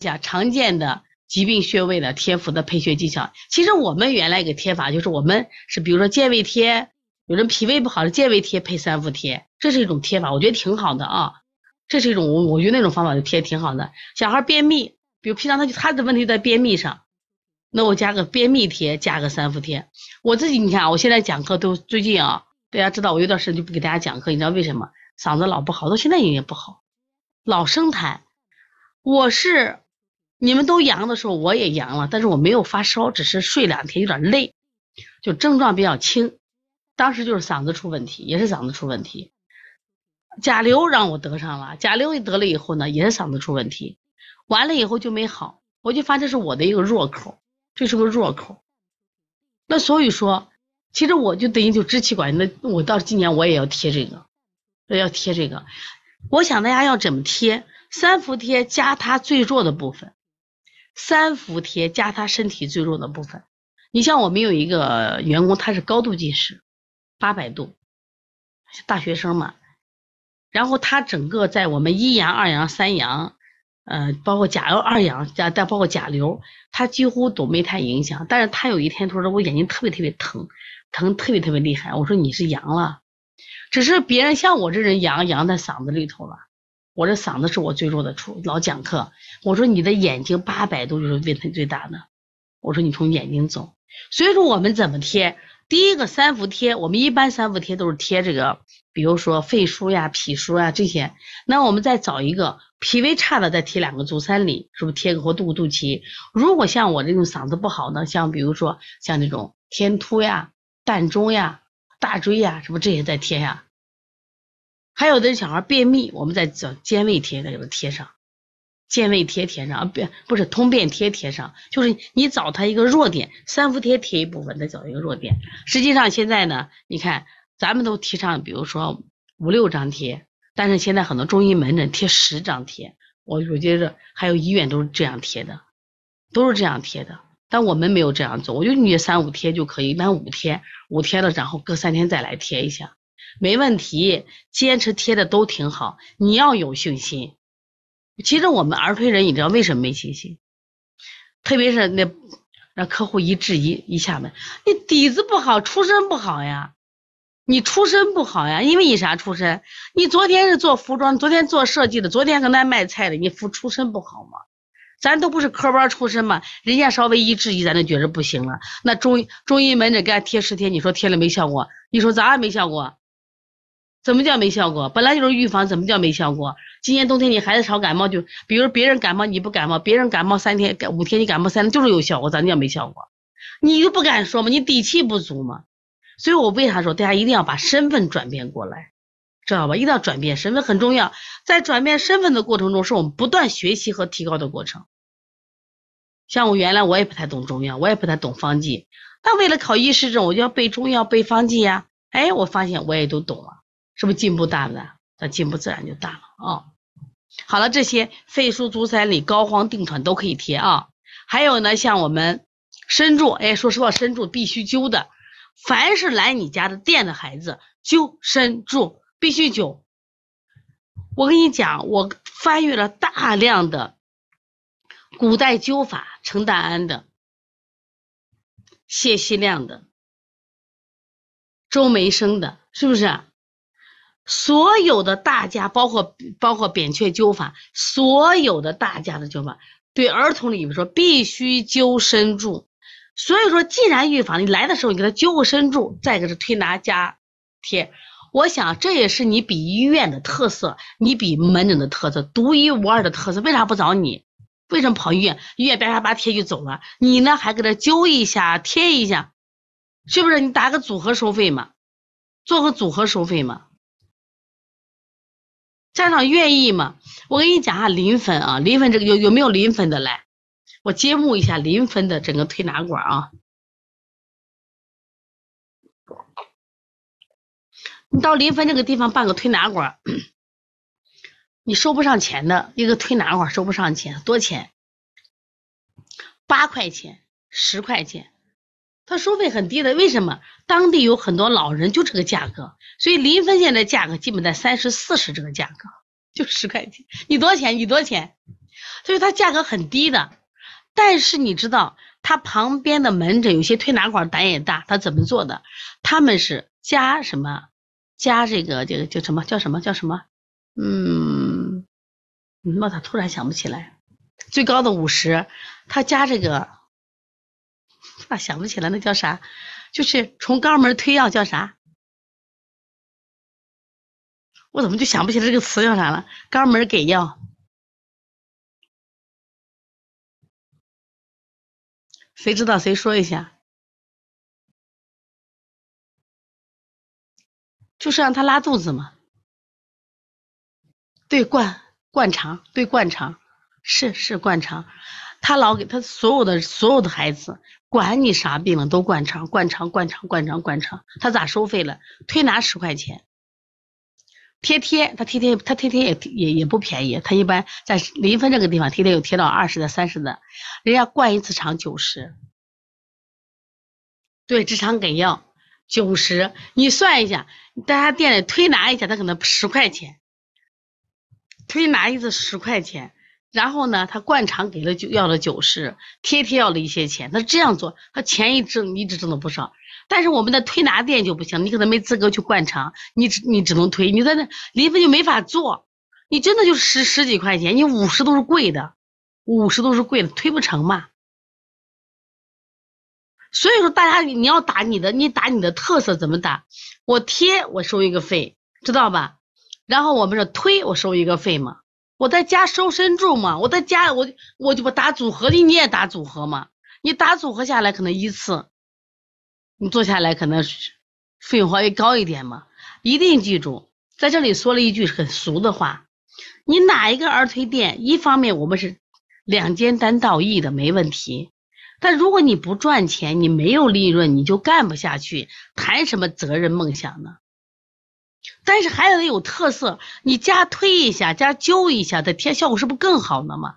讲常见的疾病穴位的贴敷的配穴技巧。其实我们原来一个贴法就是我们是比如说健胃贴，有人脾胃不好的健胃贴配三伏贴，这是一种贴法，我觉得挺好的啊。这是一种我我觉得那种方法就贴挺好的。小孩便秘，比如平常他就他的问题在便秘上，那我加个便秘贴，加个三伏贴。我自己你看，我现在讲课都最近啊，大家知道我有段时间就不给大家讲课，你知道为什么？嗓子老不好，到现在也不好，老生痰。我是你们都阳的时候，我也阳了，但是我没有发烧，只是睡两天有点累，就症状比较轻。当时就是嗓子出问题，也是嗓子出问题。甲流让我得上了，甲流一得了以后呢，也是嗓子出问题，完了以后就没好，我就发现是我的一个弱口，这是个弱口。那所以说，其实我就等于就支气管，那我到今年我也要贴这个。要贴这个，我想大家要怎么贴？三伏贴加它最弱的部分，三伏贴加他身体最弱的部分。你像我们有一个员工，他是高度近视，八百度，大学生嘛。然后他整个在我们一阳、二阳、三阳，呃，包括甲二阳加再包括甲流，他几乎都没太影响。但是他有一天他说我眼睛特别特别疼，疼特别特别厉害。我说你是阳了。只是别人像我这人阳阳在嗓子里头了，我这嗓子是我最弱的处。老讲课，我说你的眼睛八百度就是问题最大的。我说你从眼睛走，所以说我们怎么贴？第一个三伏贴，我们一般三伏贴都是贴这个，比如说肺腧呀、脾腧呀这些。那我们再找一个脾胃差的，再贴两个足三里，是不是贴个或肚肚脐？如果像我这种嗓子不好的，像比如说像那种天突呀、膻中呀。大椎呀，是不是这些再贴呀？还有的小孩便秘，我们再找健胃贴再给他贴上，健胃贴贴上，便不是通便贴贴上，就是你找他一个弱点，三伏贴贴一部分，再找一个弱点。实际上现在呢，你看咱们都提倡，比如说五六张贴，但是现在很多中医门诊贴十张贴，我我觉得还有医院都是这样贴的，都是这样贴的。但我们没有这样做，我就你三五贴就可以，满五天，五天了，然后隔三天再来贴一下，没问题，坚持贴的都挺好。你要有信心。其实我们儿推人，你知道为什么没信心？特别是那让客户一质疑一下问，你底子不好，出身不好呀？你出身不好呀？因为你啥出身？你昨天是做服装，昨天做设计的，昨天搁那卖菜的，你出出身不好吗？咱都不是科班出身嘛，人家稍微一质疑，咱就觉着不行了。那中医中医门诊给俺贴十天，你说贴了没效果？你说咋也没效果？怎么叫没效果？本来就是预防，怎么叫没效果？今年冬天你孩子少感冒，就比如别人感冒你不感冒，别人感冒三天、五天你感冒三天就是有效果，咋叫没效果？你就不敢说吗？你底气不足吗？所以我为啥说大家一定要把身份转变过来？知道吧？一定要转变身份很重要，在转变身份的过程中，是我们不断学习和提高的过程。像我原来我也不太懂中药，我也不太懂方剂，但为了考医师证，我就要背中药、背方剂呀。哎，我发现我也都懂了，是不是进步大了？那进步自然就大了啊。好了，这些肺腧、足三里、膏肓、定喘都可以贴啊。还有呢，像我们身柱，哎，说实话，身柱必须灸的。凡是来你家的店的孩子，灸身柱。必须灸。我跟你讲，我翻阅了大量的古代灸法，陈大安的、谢希亮的、周梅生的，是不是？所有的大家，包括包括扁鹊灸法，所有的大家的灸法，对儿童里面说必须灸身柱。所以说，既然预防，你来的时候你给他灸个身柱，再给他推拿加贴。我想这也是你比医院的特色，你比门诊的特色，独一无二的特色。为啥不找你？为什么跑医院？医院叭叭叭贴就走了，你呢还给他灸一下、贴一下，是不是？你打个组合收费嘛，做个组合收费嘛。家长愿意吗？我跟你讲下临汾啊，临汾这个有有没有临汾的来？我揭幕一下临汾的整个推拿馆啊。你到临汾这个地方办个推拿馆，你收不上钱的一个推拿馆收不上钱，多钱？八块钱、十块钱，他收费很低的。为什么？当地有很多老人，就这个价格。所以临汾现在价格基本在三十四十这个价格，就十块钱。你多少钱？你多少钱？所以它价格很低的。但是你知道，它旁边的门诊有些推拿馆胆也大，他怎么做的？他们是加什么？加这个这个叫什么叫什么叫什么？嗯，你妈他突然想不起来。最高的五十，他加这个，啊想不起来那叫啥？就是从肛门推药叫啥？我怎么就想不起来这个词叫啥了？肛门给药。谁知道谁说一下？就是让他拉肚子嘛。对灌灌肠，对灌肠，是是灌肠。他老给他所有的所有的孩子，管你啥病了都灌肠，灌肠，灌肠，灌肠，灌肠。他咋收费了？推拿十块钱，贴贴他贴贴他贴贴也也也不便宜，他一般在临汾这个地方贴贴有贴到二十的、三十的，人家灌一次肠九十。对，直肠给药九十，你算一下，在他店里推拿一下，他可能十块钱，推拿一次十块钱，然后呢，他灌肠给了就要了九十，贴贴要了一些钱，他这样做，他钱一挣一直挣了不少。但是我们的推拿店就不行，你可能没资格去灌肠，你只你只能推，你在那临汾就没法做，你真的就十十几块钱，你五十都是贵的，五十都是贵的，推不成嘛。所以说，大家你要打你的，你打你的特色怎么打？我贴我收一个费，知道吧？然后我们这推我收一个费嘛。我在家收身柱嘛，我在家我我就不打组合的，你也打组合嘛。你打组合下来可能一次，你做下来可能费用稍微高一点嘛。一定记住，在这里说了一句很俗的话：你哪一个儿推店，一方面我们是两肩单道义的，没问题。但如果你不赚钱，你没有利润，你就干不下去，谈什么责任梦想呢？但是还得有特色，你加推一下，加揪一下，的贴效果是不是更好呢嘛？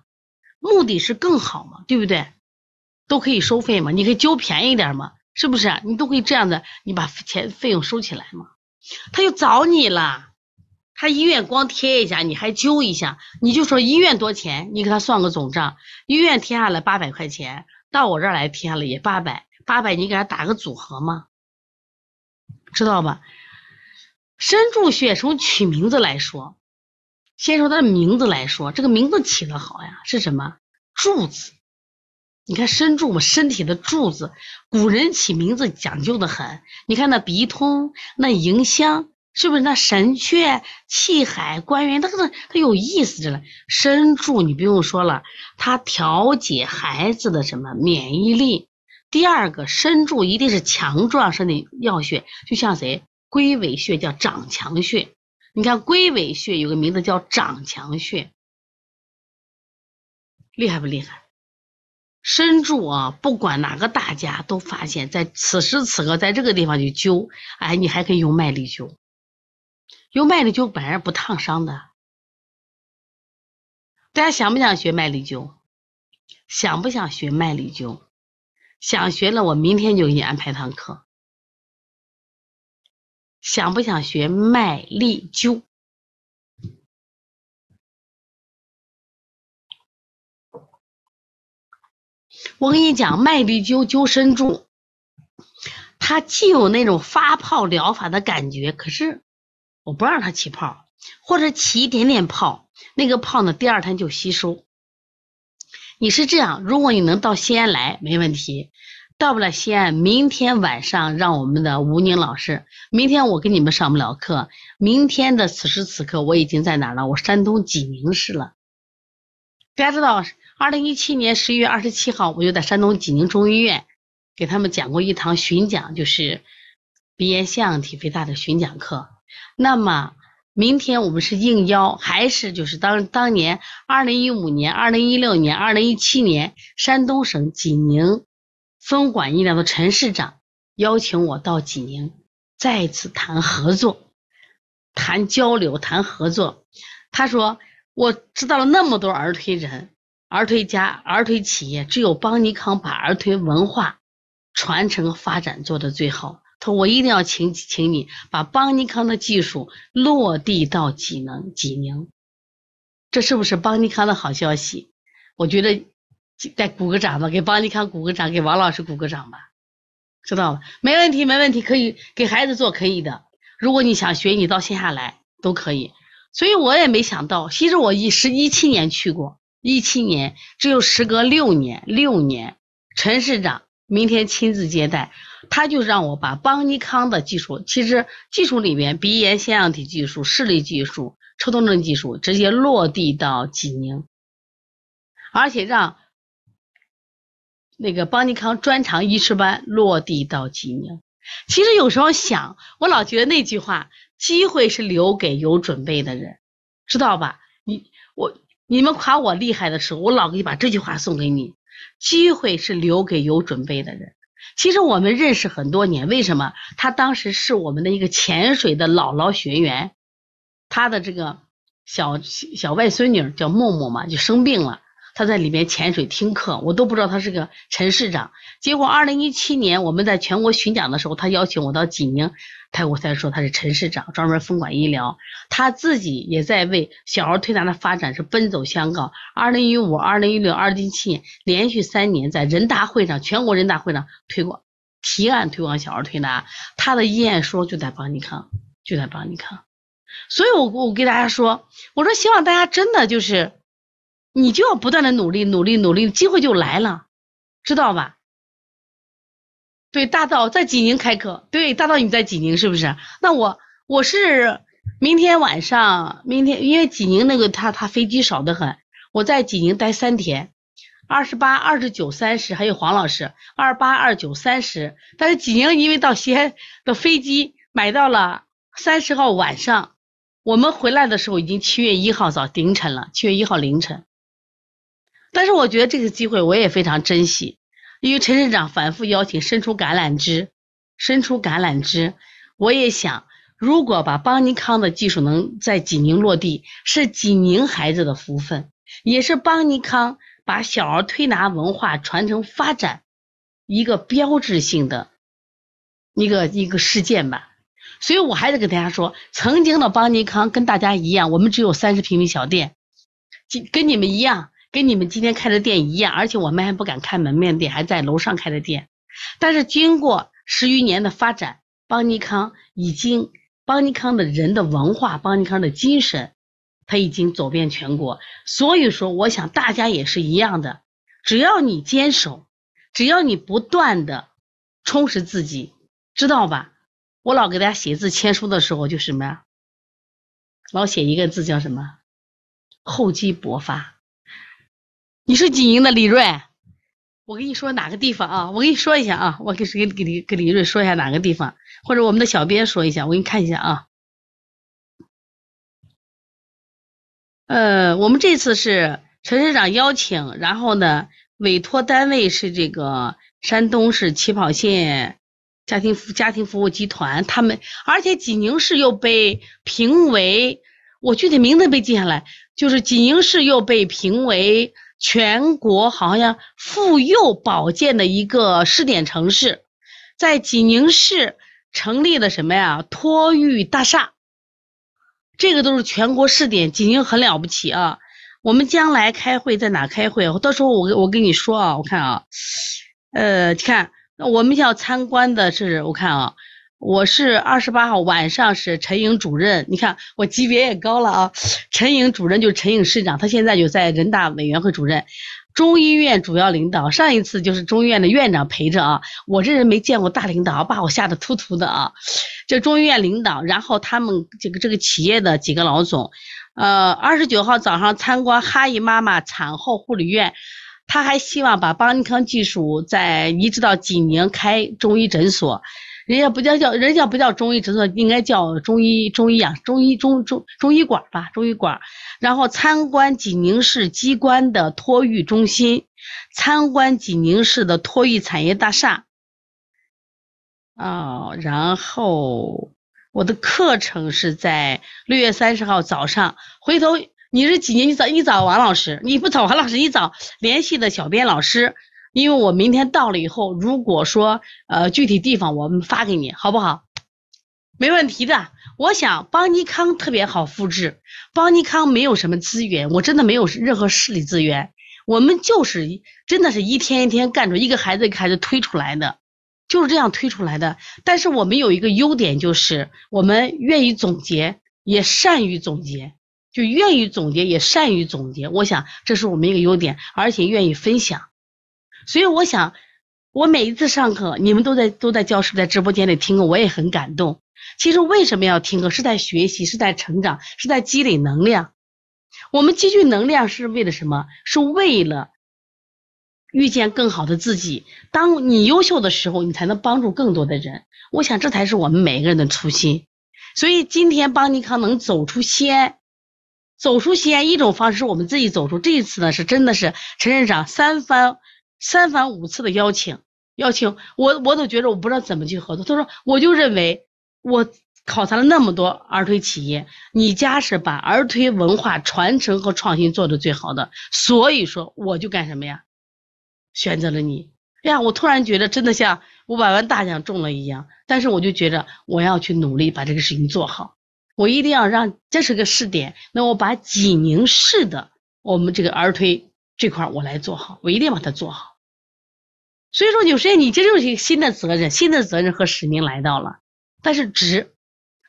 目的是更好嘛，对不对？都可以收费嘛，你可以揪便宜点嘛，是不是？你都可以这样的，你把钱费用收起来嘛。他就找你了，他医院光贴一下，你还揪一下，你就说医院多钱，你给他算个总账，医院贴下来八百块钱。到我这儿来贴了也八百，八百你给他打个组合嘛，知道吧？深柱穴从取名字来说，先说它的名字来说，这个名字起的好呀，是什么柱子？你看身柱嘛，身体的柱子，古人起名字讲究的很。你看那鼻通，那迎香。是不是那神阙、气海、关元，它它它有意思着呢。身柱你不用说了，它调节孩子的什么免疫力。第二个，身柱一定是强壮身体要穴，就像谁龟尾穴叫长强穴。你看龟尾穴有个名字叫长强穴，厉害不厉害？深柱啊，不管哪个大家都发现，在此时此刻在这个地方去灸，哎，你还可以用麦粒灸。用麦粒灸本来不烫伤的，大家想不想学麦粒灸？想不想学麦粒灸？想学了，我明天就给你安排堂课。想不想学麦粒灸？我跟你讲，麦粒灸灸身柱，它既有那种发泡疗法的感觉，可是。我不让它起泡，或者起一点点泡，那个泡呢，第二天就吸收。你是这样，如果你能到西安来，没问题。到不了西安，明天晚上让我们的吴宁老师，明天我跟你们上不了课。明天的此时此刻，我已经在哪了？我山东济宁市了。大家知道，二零一七年十一月二十七号，我就在山东济宁中医院给他们讲过一堂巡讲，就是鼻炎腺样体肥大的巡讲课。那么明天我们是应邀，还是就是当当年二零一五年、二零一六年、二零一七年山东省济宁分管医疗的陈市长邀请我到济宁再次谈合作、谈交流、谈合作。他说我知道了那么多儿推人、儿推家、儿推企业，只有邦尼康把儿推文化传承发展做得最好。他说我一定要请请你把邦尼康的技术落地到济宁，济宁，这是不是邦尼康的好消息？我觉得再鼓个掌吧，给邦尼康鼓个掌，给王老师鼓个掌吧，知道吧？没问题，没问题，可以给孩子做，可以的。如果你想学，你到线下来都可以。所以我也没想到，其实我一十一七年去过，一七年只有时隔六年，六年，陈市长明天亲自接待，他就让我把邦尼康的技术，其实技术里面鼻炎腺样体技术、视力技术、抽动症技术直接落地到济宁，而且让那个邦尼康专长医师班落地到济宁。其实有时候想，我老觉得那句话。机会是留给有准备的人，知道吧？你我你们夸我厉害的时候，我老给你把这句话送给你。机会是留给有准备的人。其实我们认识很多年，为什么？他当时是我们的一个潜水的姥姥学员，他的这个小小外孙女叫默默嘛，就生病了。他在里面潜水听课，我都不知道他是个陈市长。结果二零一七年我们在全国巡讲的时候，他邀请我到济宁，他我才说他是陈市长，专门分管医疗。他自己也在为小儿推拿的发展是奔走相告。二零一五、二零一六、二零一七年连续三年在人大会上、全国人大会上推广提案推广小儿推拿，他的演说就在邦尼康，就在邦尼康。所以我我给大家说，我说希望大家真的就是。你就要不断的努力，努力，努力，机会就来了，知道吧？对，大道在济宁开课，对，大道你在济宁是不是？那我我是明天晚上，明天因为济宁那个他他飞机少得很，我在济宁待三天，二十八、二十九、三十，还有黄老师，二八、二九、三十。但是济宁因为到西安的飞机买到了三十号晚上，我们回来的时候已经七月一号早凌晨了，七月一号凌晨。但是我觉得这个机会我也非常珍惜，因为陈市长反复邀请，伸出橄榄枝，伸出橄榄枝。我也想，如果把邦尼康的技术能在济宁落地，是济宁孩子的福分，也是邦尼康把小儿推拿文化传承发展一个标志性的一个一个事件吧。所以我还得跟大家说，曾经的邦尼康跟大家一样，我们只有三十平米小店，跟跟你们一样。跟你们今天开的店一样，而且我们还不敢开门面店，还在楼上开的店。但是经过十余年的发展，邦尼康已经，邦尼康的人的文化，邦尼康的精神，他已经走遍全国。所以说，我想大家也是一样的，只要你坚守，只要你不断的充实自己，知道吧？我老给大家写字签书的时候就什么呀？老写一个字叫什么？厚积薄发。你是济宁的李瑞，我跟你说哪个地方啊？我跟你说一下啊，我给给给李给李瑞说一下哪个地方，或者我们的小编说一下，我给你看一下啊。呃，我们这次是陈市长邀请，然后呢，委托单位是这个山东市起跑线家庭服家庭服务集团，他们而且济宁市又被评为，我具体名字没记下来，就是济宁市又被评为。全国好像妇幼保健的一个试点城市，在济宁市成立了什么呀？托育大厦，这个都是全国试点，济宁很了不起啊！我们将来开会在哪开会？到时候我我跟你说啊，我看啊，呃，看那我们要参观的是，我看啊。我是二十八号晚上是陈颖主任，你看我级别也高了啊。陈颖主任就是陈颖市长，他现在就在人大委员会主任，中医院主要领导。上一次就是中医院的院长陪着啊，我这人没见过大领导，把我吓得突突的啊。这中医院领导，然后他们这个这个企业的几个老总，呃，二十九号早上参观哈姨妈妈产后护理院，他还希望把邦尼康技术在移植到济宁开中医诊所。人家不叫叫，人家不叫中医诊所，应该叫中医中医养中医中中中医馆吧，中医馆。然后参观济宁市机关的托育中心，参观济宁市的托育产业大厦。哦，然后我的课程是在六月三十号早上。回头你是几年？你找你找王老师，你不找王老师，你找联系的小编老师。因为我明天到了以后，如果说呃具体地方我们发给你，好不好？没问题的。我想邦尼康特别好复制，邦尼康没有什么资源，我真的没有任何势力资源。我们就是真的是一天一天干出一个孩子一个孩子推出来的，就是这样推出来的。但是我们有一个优点，就是我们愿意总结，也善于总结，就愿意总结，也善于总结。我想这是我们一个优点，而且愿意分享。所以我想，我每一次上课，你们都在都在教室在直播间里听课，我也很感动。其实为什么要听课？是在学习，是在成长，是在积累能量。我们积聚能量是为了什么？是为了遇见更好的自己。当你优秀的时候，你才能帮助更多的人。我想这才是我们每个人的初心。所以今天邦尼康能走出西安，走出西安一种方式是我们自己走出。这一次呢，是真的是陈院长三番三番五次的邀请，邀请我，我都觉得我不知道怎么去合作。他说，我就认为我。考察了那么多儿推企业，你家是把儿推文化传承和创新做的最好的，所以说我就干什么呀？选择了你。哎呀，我突然觉得真的像五百万大奖中了一样。但是我就觉着我要去努力把这个事情做好，我一定要让这是个试点，那我把济宁市的我们这个儿推这块我来做好，我一定把它做好。所以说，有时间你这就是一个新的责任，新的责任和使命来到了，但是值。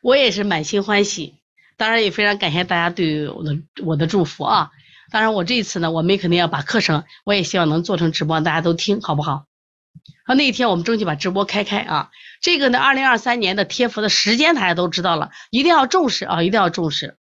我也是满心欢喜，当然也非常感谢大家对我的我的祝福啊！当然我这一次呢，我们肯定要把课程，我也希望能做成直播，大家都听好不好？好，那一天我们争取把直播开开啊！这个呢，二零二三年的贴服的时间大家都知道了，一定要重视啊，一定要重视。